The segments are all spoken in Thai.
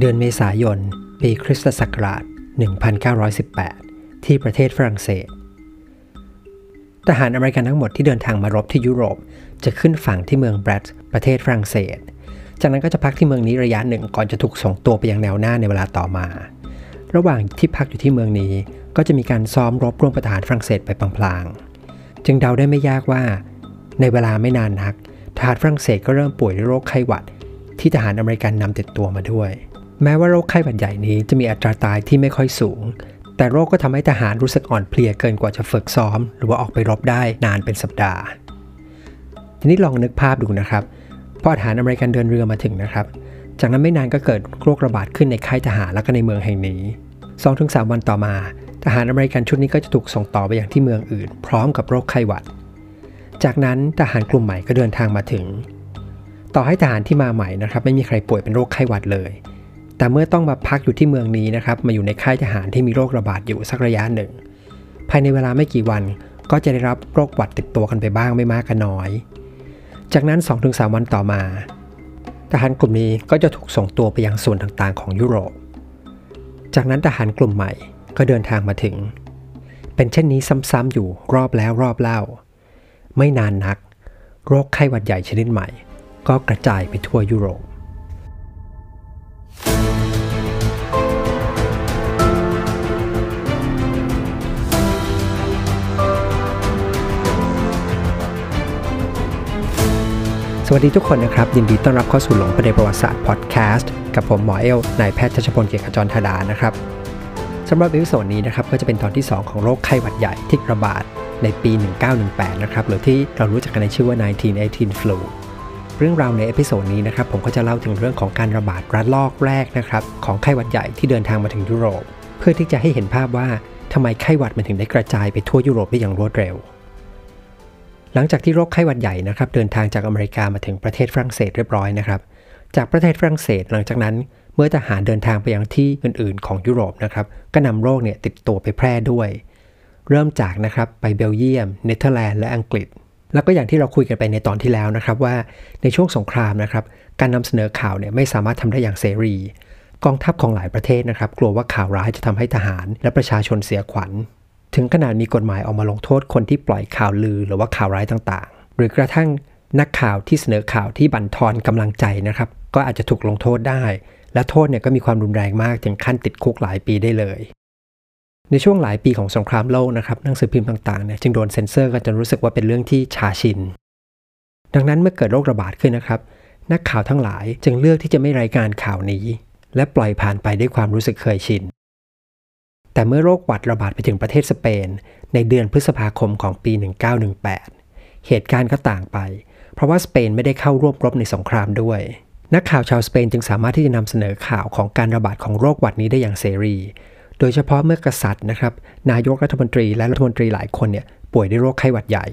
เดือนเมษายน ปีคริสตศักราช 1918 ที่ประเทศฝรั่งเศส ทหารอเมริกันทั้งหมดที่เดินทางมารบที่ยุโรป จะขึ้นฝั่งที่เมืองแบรดประเทศฝรั่งเศส จากนั้นก็จะพักที่เมืองนี้ระยะหนึ่งก่อนจะถูกส่งตัวไปยังแนวหน้าในเวลาต่อมา ระหว่างที่พักอยู่ที่เมืองนี้ก็จะมีการซ้อมรบร่วมประทหารฝรั่งเศสไปพลางๆ จึงเดาได้ไม่ยากว่า ในเวลาไม่นานนักทหารฝรั่งเศสก็เริ่มป่วยด้วยโรคไข้หวัด ที่ทหารอเมริกันนำติดตัวมาด้วย แม้ว่าโรคไข้หวัดใหญ่นี้จะมีอัตราตายที่ไม่ค่อยสูง แต่โรคก็ทำให้ทหารรู้สึกอ่อนเพลียเกินกว่าจะฝึกซ้อม หรือว่าออกไปรบได้นานเป็นสัปดาห์ ทีนี้ลองนึกภาพดูนะครับ พอทหารอเมริกันเดินเรือมาถึงนะครับ จากนั้นไม่นานก็เกิดโรคระบาดขึ้นในค่ายทหารและก็ในเมืองแห่งนี้ 2-3 วันต่อมา ทหารอเมริกันชุดนี้ก็จะถูกส่งต่อไปอย่างที่เมืองอื่น พร้อมกับโรคไข้หวัด จากนั้นทหารกลุ่มใหม่ก็เดินทางมาถึง ต่อให้ทหารที่มาใหม่นะครับ ไม่มีใครป่วยเป็นโรคไข้หวัดเลย แต่เมื่อต้องมาพักอยู่ที่เมืองนี้นะครับ มาอยู่ในค่ายทหารที่มีโรคระบาดอยู่สักระยะหนึ่ง ภายในเวลาไม่กี่วันก็จะได้รับโรคหวัดติดตัวกันไปบ้างไม่มากก็น้อย จากนั้น 2-3 วันต่อมา ทหารกลุ่มนี้ก็จะถูกส่งตัวไปยังส่วนต่างๆ ของยุโรป จากนั้นทหารกลุ่มใหม่ก็เดินทางมาถึง เป็นเช่นนี้ซ้ำๆอยู่รอบแล้วรอบเล่า ไม่นานนัก โรคไข้หวัดใหญ่ชนิดใหม่ ก็กระจายไปทั่วยุโรป สวัสดีทุกคนนะครับ ยินดีต้อนรับเข้าสู่หลงประเด็นประวัติศาสตร์พอดแคสต์กับผมหมอเอลนายแพทย์ชัชพลเกียรติขจรธาดานะครับสำหรับ episode นี้นะครับก็จะเป็นตอนที่ 2 ของโรคไข้หวัดใหญ่ที่ระบาดในปี 1918 นะครับหรือที่เรารู้จักกันในชื่อว่า 1918 flu เรื่องราวใน episode นี้นะครับผมก็จะเล่าถึงเรื่องของการระบาดระลอกแรกนะครับของไข้หวัดใหญ่ที่เดินทางมาถึงยุโรป เพื่อที่จะให้เห็นภาพว่าทำไมไข้หวัดมันถึงได้กระจายไปทั่วยุโรปได้อย่างรวดเร็ว หลังจากที่โรคไข้หวัดใหญ่นะครับเดินทางจากอเมริกามาถึงประเทศฝรั่งเศสเรียบร้อยนะครับจากประเทศฝรั่งเศสหลังจากนั้น เมื่อทหารเดินทางไปยังที่อื่น ๆ ของยุโรปนะครับก็นำโรคเนี่ยติดตัวไปแพร่ด้วย เริ่มจากนะครับไปเบลเยียมเนเธอร์แลนด์และอังกฤษ แล้วก็อย่างที่เราคุยกันไปในตอนที่แล้วนะครับว่าในช่วงสงครามนะครับการนำเสนอข่าวเนี่ยไม่สามารถทำได้อย่างเสรี กองทัพของหลายประเทศนะครับ กลัวว่าข่าวร้ายจะทำให้ทหาร และประชาชนเสียขวัญ ถึงขนาดมีกฎหมายออกมาลงโทษคนที่ปล่อยข่าวลือหรือว่าข่าวร้ายต่างๆ หรือกระทั่งนักข่าวที่เสนอข่าวที่บั่นทอนกำลังใจนะครับ ก็อาจจะถูกลงโทษได้ และโทษเนี่ยก็มีความรุนแรงมากถึงขั้นติดคุกหลายปีได้เลย ในช่วงหลายปีของสงครามโลกนะครับหนังสือพิมพ์ต่างๆเนี่ยจึงโดนเซ็นเซอร์กันจนรู้สึกว่าเป็นเรื่องที่ชาชิน ดังนั้นเมื่อเกิดโรคระบาดขึ้นนะครับ นักข่าวทั้งหลายจึงเลือกที่จะไม่รายงานข่าวนี้ และปล่อยผ่านไปด้วยความรู้สึกเคยชิน แต่เมื่อโรคหวัดระบาดไปถึงประเทศสเปน ในเดือนพฤษภาคมของปี 1918 เหตุการณ์ก็ต่างไป เพราะว่าสเปนไม่ได้เข้าร่วมรบในสงครามด้วย นักข่าวชาวสเปนจึงสามารถที่จะนำเสนอข่าวของการระบาดของโรคหวัดนี้ได้อย่างเสรี โดยเฉพาะเมื่อกษัตริย์นะครับ นายกรัฐมนตรีและรัฐมนตรีหลายคนเนี่ยป่วยด้วยโรคไข้หวัดใหญ่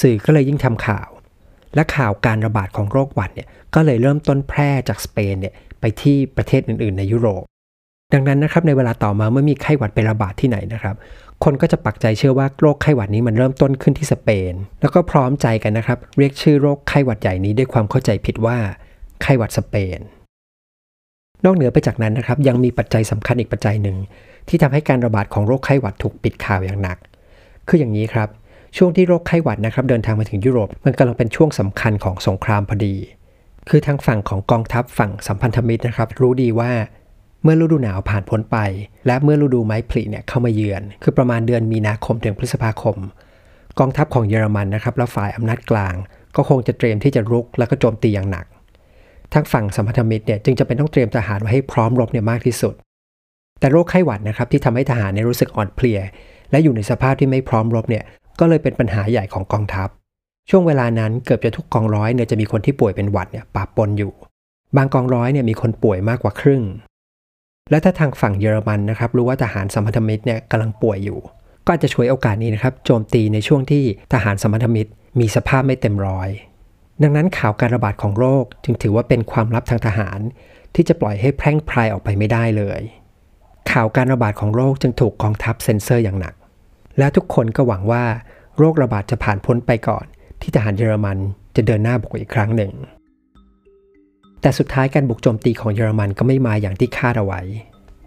สื่อก็เลยยิ่งทำข่าว และข่าวการระบาดของโรคหวัดเนี่ยก็เลยเริ่มต้นแพร่จากสเปนเนี่ยไปที่ประเทศอื่น ๆ ในยุโรป ดังนั้นนะครับในเวลาต่อมาเมื่อมีไข้หวัดไประบาดที่ไหนนะครับ คนก็จะปักใจเชื่อว่าโรคไข้หวัดนี้มันเริ่มต้นขึ้นที่สเปน แล้วก็พร้อมใจกันนะครับ เรียกชื่อโรคไข้หวัดใหญ่นี้ด้วยความเข้าใจผิดว่าไข้หวัดสเปน นอกเหนือไปจากนั้นนะครับ ยังมีปัจจัยสำคัญอีกปัจจัยหนึ่ง ที่ทำให้การระบาดของโรคไข้หวัดถูกปิดข่าวอย่างหนัก คืออย่างนี้ครับช่วงที่โรคไข้หวัดนะครับเดินทางมาถึงยุโรปมันกำลังเป็นช่วงสำคัญของสงครามพอดี คือทางฝั่งของกองทัพฝั่งสัมพันธมิตรนะครับ รู้ดีว่า เมื่อฤดูหนาวผ่านพ้นไป และเมื่อฤดูไม้ผลิเนี่ยเข้ามาเยือน คือประมาณเดือนมีนาคมถึงพฤษภาคม กองทัพของเยอรมันนะครับและฝ่ายอำนาจกลาง ก็คงจะเตรียมที่จะรุกแล้วก็โจมตีอย่างหนักทั้งฝั่งสัมพันธมิตรเนี่ยจึงจะเป็นต้องเตรียมทหารไว้ให้พร้อมรบเนี่ยมากที่สุด แต่โรคไข้หวัดนะครับที่ทำให้ทหารเนี่ยรู้สึกอ่อนเพลีย และอยู่ในสภาพที่ไม่พร้อมรบเนี่ยก็เลยเป็นปัญหาใหญ่ของกองทัพ ช่วงเวลานั้นเกือบจะทุกกองร้อยเนี่ยจะมีคนที่ป่วยเป็นหวัดเนี่ยปะปนอยู่ บางกองร้อยเนี่ยมีคนป่วยมากกว่าครึ่ง และถ้าทางฝั่งเยอรมันนะครับรู้ว่าทหารสัมพันธมิตรเนี่ยกำลังป่วยอยู่ ก็อาจจะช่วยโอกาสนี้นะครับโจมตีในช่วงที่ทหารสัมพันธมิตร มีสภาพไม่เต็มร้อย ดังนั้นข่าวการระบาดของโรคจึงถือว่าเป็นความลับทางทหาร ที่จะปล่อยให้แพร่งพรายออกไปไม่ได้เลย ข่าวการระบาดของโรคจึงถูกกองทัพเซ็นเซอร์อย่างหนัก และทุกคนก็หวังว่าโรคระบาดจะผ่านพ้นไปก่อน ที่ทหารเยอรมันจะเดินหน้าบุกอีกครั้งหนึ่ง แต่สุดท้ายการบุกโจมตีของเยอรมันก็ไม่มาอย่างที่คาดเอาไว้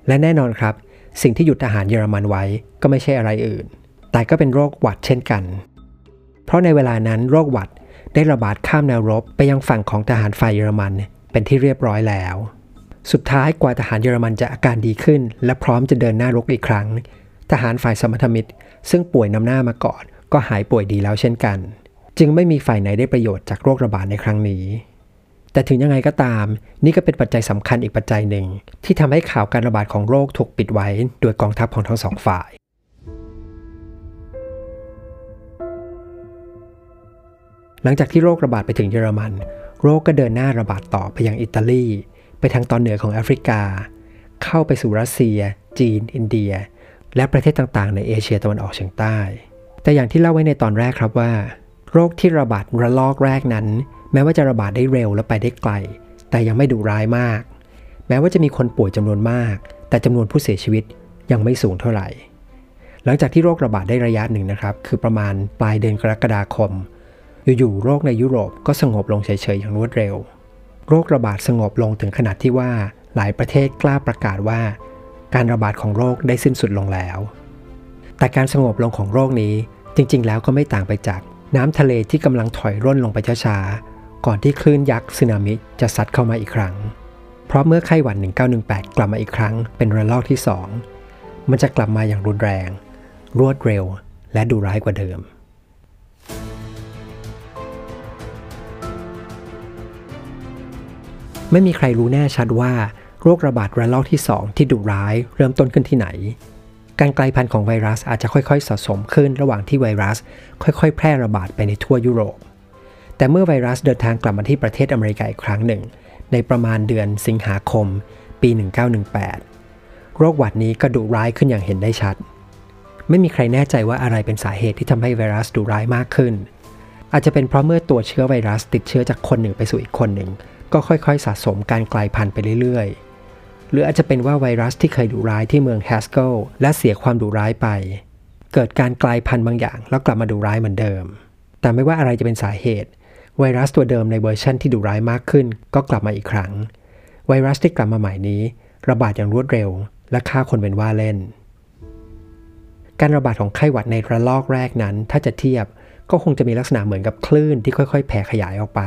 และแน่นอนครับ สิ่งที่หยุดทหารเยอรมันไว้ก็ไม่ใช่อะไรอื่น แต่ก็เป็นโรคหวัดเช่นกัน เพราะในเวลานั้นโรคหวัดได้ระบาดข้ามแนวรบไปยังฝั่งของทหารฝ่ายเยอรมันเป็นที่เรียบร้อยแล้ว สุดท้ายกว่าทหารเยอรมันจะอาการดีขึ้น และพร้อมจะเดินหน้ารบอีกครั้ง ทหารฝ่ายสมรรถมิตร ซึ่งป่วยนำหน้ามาก่อน ก็หายป่วยดีแล้วเช่นกัน จึงไม่มีฝ่ายไหนได้ประโยชน์จากโรคระบาดในครั้งนี้ แต่ถึงยังไงก็ตาม นี่ก็เป็นปัจจัยสำคัญอีกปัจจัยหนึ่ง ที่ทำให้ข่าวการระบาดของโรคถูกปิดไว้ โดยกองทัพของทั้งสองฝ่าย หลังจากที่โรคระบาดไปถึงเยอรมัน โรคก็เดินหน้าระบาดต่อไปยังอิตาลี ไปทางตอนเหนือของแอฟริกา เข้าไปสู่รัสเซีย จีน อินเดีย และประเทศต่างๆ ในเอเชียตะวันออกเฉียงใต้ แต่อย่างที่เล่าไว้ในตอนแรกครับว่า โรคที่ระบาดระลอกแรกนั้น แม้ว่าจะระบาดได้เร็วและไปได้ไกล แต่ยังไม่ดุร้ายมาก แม้ว่าจะมีคนป่วยจำนวนมาก แต่จำนวนผู้เสียชีวิตยังไม่สูงเท่าไหร่ หลังจากที่โรคระบาดได้ระยะหนึ่งนะครับ คือประมาณปลายเดือนกรกฎาคม อยู่ๆโรคในยุโรปก็สงบลงเฉยๆอย่างรวดเร็ว โรคระบาดสงบลงถึงขนาดที่ว่าหลายประเทศกล้าประกาศว่า การระบาดของโรคได้สิ้นสุดลงแล้ว แต่การสงบลงของโรคนี้จริง ๆ แล้วก็ไม่ต่างไปจากน้ำทะเลที่กำลังถอยร่นลงไปช้าๆ ก่อนที่คลื่นยักษ์สึนามิจะซัดเข้ามาอีกครั้ง เพราะเมื่อไข้หวัด 1918 กลับมาอีกครั้งเป็นระลอกที่ 2 มันจะกลับมาอย่างรุนแรง รวดเร็ว และดุร้ายกว่าเดิม ไม่มีใครรู้แน่ชัดว่าโรคระบาดระลอกที่ 2 ที่ดุร้ายเริ่มต้นขึ้นที่ไหน การกลายพันธุ์ของไวรัสอาจจะค่อยๆสะสมขึ้นระหว่างที่ไวรัส ค่อยๆ แพร่ระบาดไปในทั่วยุโรป แต่เมื่อไวรัสเดินทางกลับมาที่ประเทศอเมริกาอีกครั้งหนึ่ง ในประมาณเดือนสิงหาคม ปี 1918 โรคหวัดนี้ก็ดุร้ายขึ้นอย่างเห็นได้ชัด ไม่มีใครแน่ใจว่าอะไรเป็นสาเหตุที่ทำให้ไวรัสดุร้ายมากขึ้น อาจจะเป็นเพราะเมื่อตัวเชื้อไวรัสติดเชื้อจากคนหนึ่งไปสู่อีกคนหนึ่ง ก็ค่อยๆ สะสมการกลายพันธุ์ไปเรื่อยๆ หรืออาจจะเป็นว่าไวรัสที่เคยดุร้ายที่เมืองแฮสเกลล์และเสียความดุร้ายไป เกิดการกลายพันธุ์บางอย่าง แล้วกลับมาดุร้ายเหมือนเดิม แต่ไม่ว่าอะไรจะเป็นสาเหตุ ไวรัสตัวเดิมในเวอร์ชันที่ดุร้ายมากขึ้น ก็กลับมาอีกครั้ง ไวรัสที่กลับมาใหม่นี้ ระบาดอย่างรวดเร็ว และฆ่าคนเป็นว่าเล่น การระบาดของไข้หวัดในระลอกแรกนั้น ถ้าจะเทียบก็คงจะมีลักษณะเหมือนกับคลื่นที่ค่อยๆ แผ่ขยายออกไป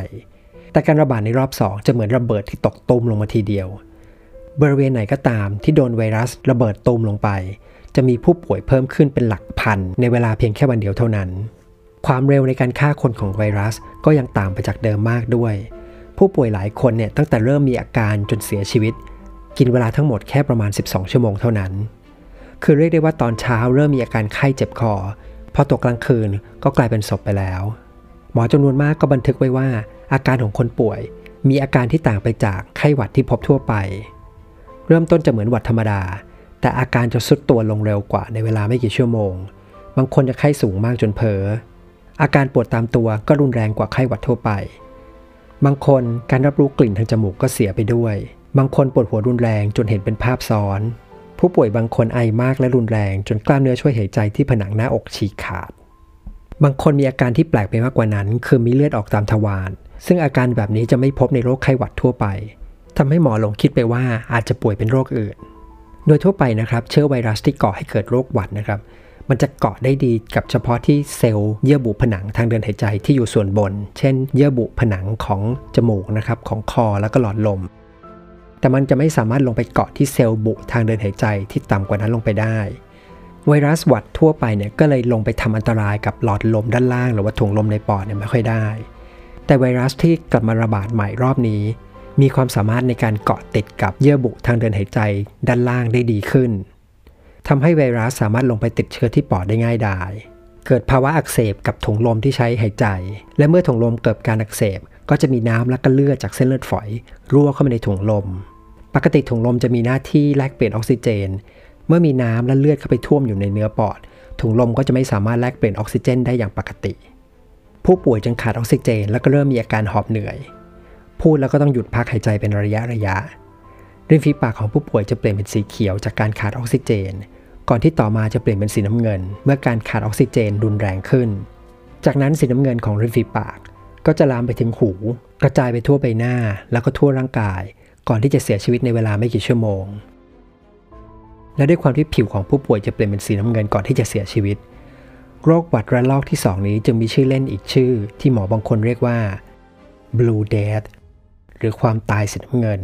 แต่การระบาดในรอบ 2 จะเหมือนระเบิดที่ตกตุ้มลงมาทีเดียว บริเวณไหนก็ตามที่โดนไวรัสระเบิดตุ้มลงไป จะมีผู้ป่วยเพิ่มขึ้นเป็นหลักพันในเวลาเพียงแค่วันเดียวเท่านั้น ความเร็วในการฆ่าคนของไวรัสก็ยังต่างไปจากเดิมมากด้วย ผู้ป่วยหลายคนเนี่ยตั้งแต่เริ่มมีอาการจนเสียชีวิต กินเวลาทั้งหมดแค่ประมาณ 12 ชั่วโมงเท่านั้น คือเรียกได้ว่าตอนเช้าเริ่มมีอาการไข้เจ็บคอ พอตกกลางคืนก็กลายเป็นศพไปแล้ว หมอจำนวนมากก็บันทึกไว้ว่า อาการของคนป่วย มีอาการที่ต่างไปจากไข้หวัดที่พบทั่วไป เริ่มต้นจะเหมือนหวัดธรรมดา แต่อาการจะสุดตัวลงเร็วกว่าในเวลาไม่กี่ชั่วโมง บางคนจะไข้สูงมากจนเพ้อ อาการปวดตามตัวก็รุนแรงกว่าไข้หวัดทั่วไป บางคนการรับรู้กลิ่นทางจมูกก็เสียไปด้วย บางคนปวดหัวรุนแรงจนเห็นเป็นภาพซ้อน ผู้ป่วยบางคนไอมากและรุนแรง จนกล้ามเนื้อช่วยหายใจที่ผนังหน้าอกฉีกขาด บางคนมีอาการที่แปลกไปมากกว่านั้น คือมีเลือดออกตามทวาร ซึ่งอาการแบบนี้จะไม่พบในโรคไข้หวัดทั่วไปทำให้หมอหลงคิดไปว่าอาจจะป่วยเป็นโรคอื่น โดยทั่วไปนะครับ เชื้อไวรัสที่ก่อให้เกิดโรคหวัดนะครับ มันจะเกาะได้ดีกับเฉพาะที่เซลล์เยื่อบุผนังทางเดินหายใจที่อยู่ส่วนบน เช่น เยื่อบุผนังของจมูกนะครับของคอแล้วก็หลอดลม แต่มันจะไม่สามารถลงไปเกาะที่เซลล์บุทางเดินหายใจที่ต่ำกว่านั้นลงไปได้ ไวรัสหวัดทั่วไปเนี่ยก็เลยลงไปทำอันตรายกับหลอดลมด้านล่าง หรือว่าถุงลมในปอดเนี่ยไม่ค่อยได้ แต่ไวรัสที่กลับมาระบาดใหม่รอบนี้ มีความสามารถในการเกาะติดกับเยื่อบุทางเดินหายใจด้านล่างได้ดีขึ้น ทำให้ไวรัสสามารถลงไปติดเชื้อที่ปอดได้ง่ายดาย เกิดภาวะอักเสบกับถุงลมที่ใช้หายใจ และเมื่อถุงลมเกิดการอักเสบ ก็จะมีน้ำและก็เลือดจากเส้นเลือดฝอย รั่วเข้ามาในถุงลม ปกติถุงลมจะมีหน้าที่แลกเปลี่ยนออกซิเจน เมื่อมีน้ำและเลือดเข้าไปท่วมอยู่ในเนื้อปอด ถุงลมก็จะไม่สามารถแลกเปลี่ยนออกซิเจนได้อย่างปกติ ผู้ป่วยจึงขาดออกซิเจน แล้วก็เริ่มมีอาการหอบเหนื่อย พูดแล้วก็ต้องหยุดพักหายใจเป็นระยะระยะ ริมฝีปากของผู้ป่วยจะเปลี่ยนเป็นสีเขียวจากการขาดออกซิเจน ก่อนที่ต่อมาจะเปลี่ยนเป็นสีน้ำเงิน เมื่อการขาดออกซิเจนรุนแรงขึ้น จากนั้นสีน้ำเงินของริมฝีปาก ก็จะลามไปถึงหู กระจายไปทั่วใบหน้าแล้วก็ทั่วร่างกาย ก่อนที่จะเสียชีวิตในเวลาไม่กี่ชั่วโมง และด้วยความที่ผิวของผู้ป่วยจะเปลี่ยนเป็นสีน้ำเงินก่อนที่จะเสียชีวิต โรคหวัดระลอกที่ 2 นี้จึงมีชื่อเล่นอีกชื่อ ที่หมอบางคนเรียกว่า blue death หรือความตายสีน้ำเงิน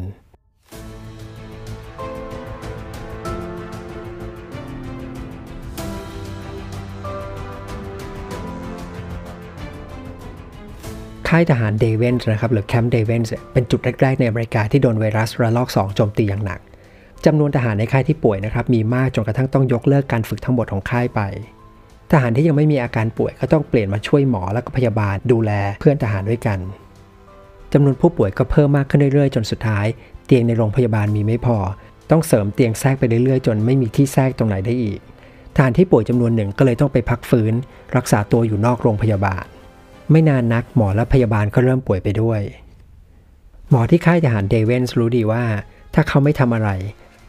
ค่ายทหารเดเวนส์นะครับหรือแคมป์เดเวนส์เป็นจุดแรกๆในอเมริกาที่โดนไวรัสระลอก 2 โจมตีอย่างหนักจำนวนทหารในค่ายที่ป่วยนะครับมีมากจนกระทั่งต้องยกเลิกการฝึกทั้งหมดของค่ายไป ทหารที่ยังไม่มีอาการป่วยก็ต้องเปลี่ยนมาช่วยหมอและก็พยาบาลดูแลเพื่อนทหารด้วยกันจำนวนผู้ป่วยก็เพิ่มมากขึ้นเรื่อยๆ จนสุดท้าย เตียงในโรงพยาบาลมีไม่พอ ต้องเสริมเตียงแทรกไปเรื่อยๆ จนไม่มีที่แทรกตรงไหนได้อีกทหารที่ป่วยจำนวนหนึ่งก็เลยต้องไปพักฟื้น รักษาตัวอยู่นอกโรงพยาบาล ไม่นานนักหมอและพยาบาลก็เริ่มป่วยไปด้วย หมอที่ค่ายทหารเดเวนส์รู้ดีว่า ถ้าเขาไม่ทำอะไร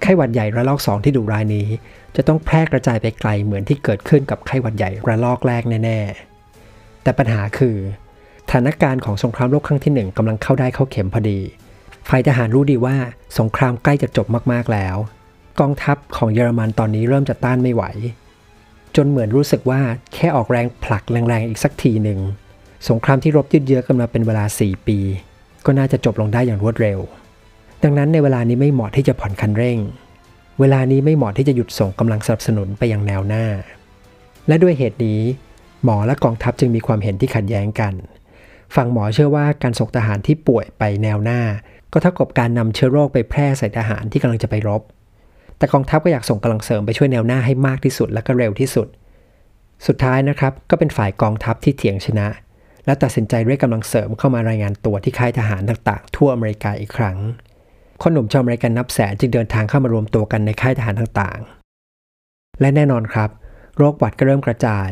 ไข้หวัดใหญ่ระลอกสองที่ดุร้ายนี้ จะต้องแพร่กระจายไปไกลเหมือนที่เกิดขึ้นกับไข้หวัดใหญ่ระลอกแรกแน่ๆ แต่ปัญหาคือสถานการณ์ของสงครามโลกครั้งที่หนึ่งกำลังเข้าได้เข้าเข็มพอดีฝ่ายทหารรู้ดีว่าสงครามใกล้จะจบมากๆแล้ว กองทัพของเยอรมันตอนนี้เริ่มจะต้านไม่ไหว จนเหมือนรู้สึกว่าแค่ออกแรงผลักแรงๆอีกสักทีหนึ่ง สงครามที่รบยืดเยื้อกันมาเป็นเวลา 4 ปี ก็น่าจะจบลงได้อย่างรวดเร็ว ดังนั้นในเวลานี้ไม่เหมาะที่จะผ่อนคันเร่ง เวลานี้ไม่เหมาะที่จะหยุดส่งกำลังสนับสนุนไปยังแนวหน้า และด้วยเหตุนี้ หมอและกองทัพจึงมีความเห็นที่ขัดแย้งกันฝั่งหมอเชื่อว่าการส่งทหารที่ป่วยไปแนวหน้า ก็เท่ากับการนำเชื้อโรคไปแพร่ใส่ทหารที่กำลังจะไปรบ แต่กองทัพก็อยากส่งกำลังเสริมไปช่วยแนวหน้าให้มากที่สุดและก็เร็วที่สุด สุดท้ายนะครับก็เป็นฝ่ายกองทัพที่เถียงชนะ และตัดสินใจเรียกกำลังเสริมเข้ามารายงานตัวที่ค่ายทหารต่างๆ ทั่วอเมริกาอีกครั้ง คนหนุ่มชาวอเมริกันนับแสนจึงเดินทางเข้ามารวมตัวกันในค่ายทหารต่างๆ และแน่นอนครับ โรคหวัดก็เริ่มกระจาย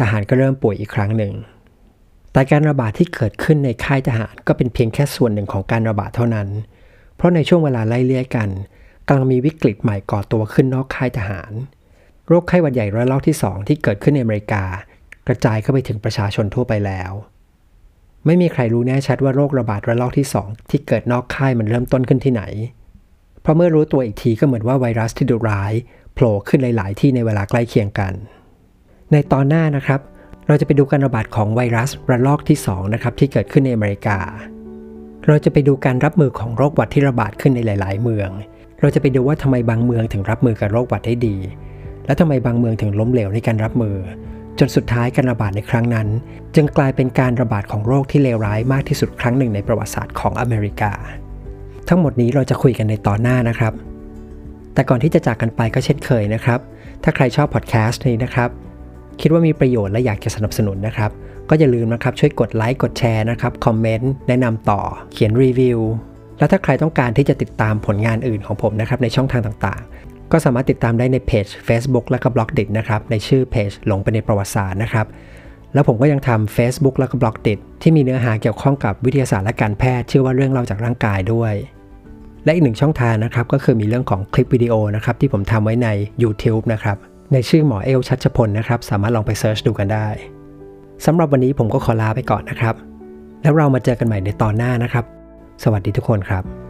ทหารก็เริ่มป่วยอีกครั้งหนึ่ง แต่การระบาดที่เกิดขึ้นในค่ายทหารก็เป็นเพียงแค่ส่วนหนึ่งของการระบาดเท่านั้น เพราะในช่วงเวลาไล่เลี่ยกันกำลังมีวิกฤตใหม่ก่อตัวขึ้นนอกค่ายทหาร โรคไข้หวัดใหญ่ระลอกที่ 2 ที่เกิดขึ้นในอเมริกา กระจายเข้าไปถึงประชาชนทั่วไปแล้ว ไม่มีใครรู้แน่ชัดว่าโรคระบาดระลอกที่ 2 ที่เกิดนอกค่ายมันเริ่มต้นขึ้นที่ไหน เพราะเมื่อรู้ตัวอีกทีก็เหมือนว่าไวรัสที่ดุร้ายโผล่ขึ้นหลาย ๆ ที่ในเวลาใกล้เคียงกัน ในตอนหน้านะครับ เราจะไปดูการระบาดของไวรัสระลอกที่2นะครับที่เกิดขึ้นในอเมริกา เราจะไปดูการรับมือของโรคหวัดที่ระบาดขึ้นในหลาย ๆ เมือง เราจะไปดูว่าทำไมบางเมืองถึงรับมือกับโรคหวัดได้ดี และทำไมบางเมืองถึงล้มเหลวในการรับมือ จนสุดท้ายการระบาดในครั้งนั้น จึงกลายเป็นการระบาดของโรคที่เลวร้ายมากที่สุดครั้งหนึ่งในประวัติศาสตร์ของอเมริกา ทั้งหมดนี้เราจะคุยกันในตอนหน้านะครับ แต่ก่อนที่จะจากกันไปก็เช่นเคยนะครับ ถ้าใครชอบพอดแคสต์นี้นะครับ คิดว่ามีประโยชน์และอยากจะสนับสนุนนะครับ ก็อย่าลืมนะครับช่วยกดไลค์กดแชร์นะครับคอมเมนต์แนะนำต่อ เขียนรีวิวและถ้าใครต้องการที่จะติดตามผลงานอื่นของผมนะครับในช่องทางต่าง ก็สามารถติดตามได้ในเพจ Facebook และก็ Blockdit นะครับ ในชื่อเพจหลงไปในประวัติศาสตร์นะครับ แล้วผมก็ยังทำ Facebook แล้วก็ Blockdit ที่มีเนื้อหาเกี่ยวข้องกับวิทยาศาสตร์และการแพทย์ ชื่อว่าเรื่องเล่าจากร่างกายด้วย และอีกหนึ่งช่องทางนะครับก็คือมีเรื่องของคลิปวิดีโอนะครับที่ผมทำไว้ใน YouTube นะครับในชื่อหมอเอลชัชพลนะครับสามารถลองไปเซิร์ชดูกันได้สำหรับวันนี้ผมก็ขอลาไปก่อนนะครับ แล้วเรามาเจอกันใหม่ในตอนหน้านะครับ สวัสดีทุกคนครับ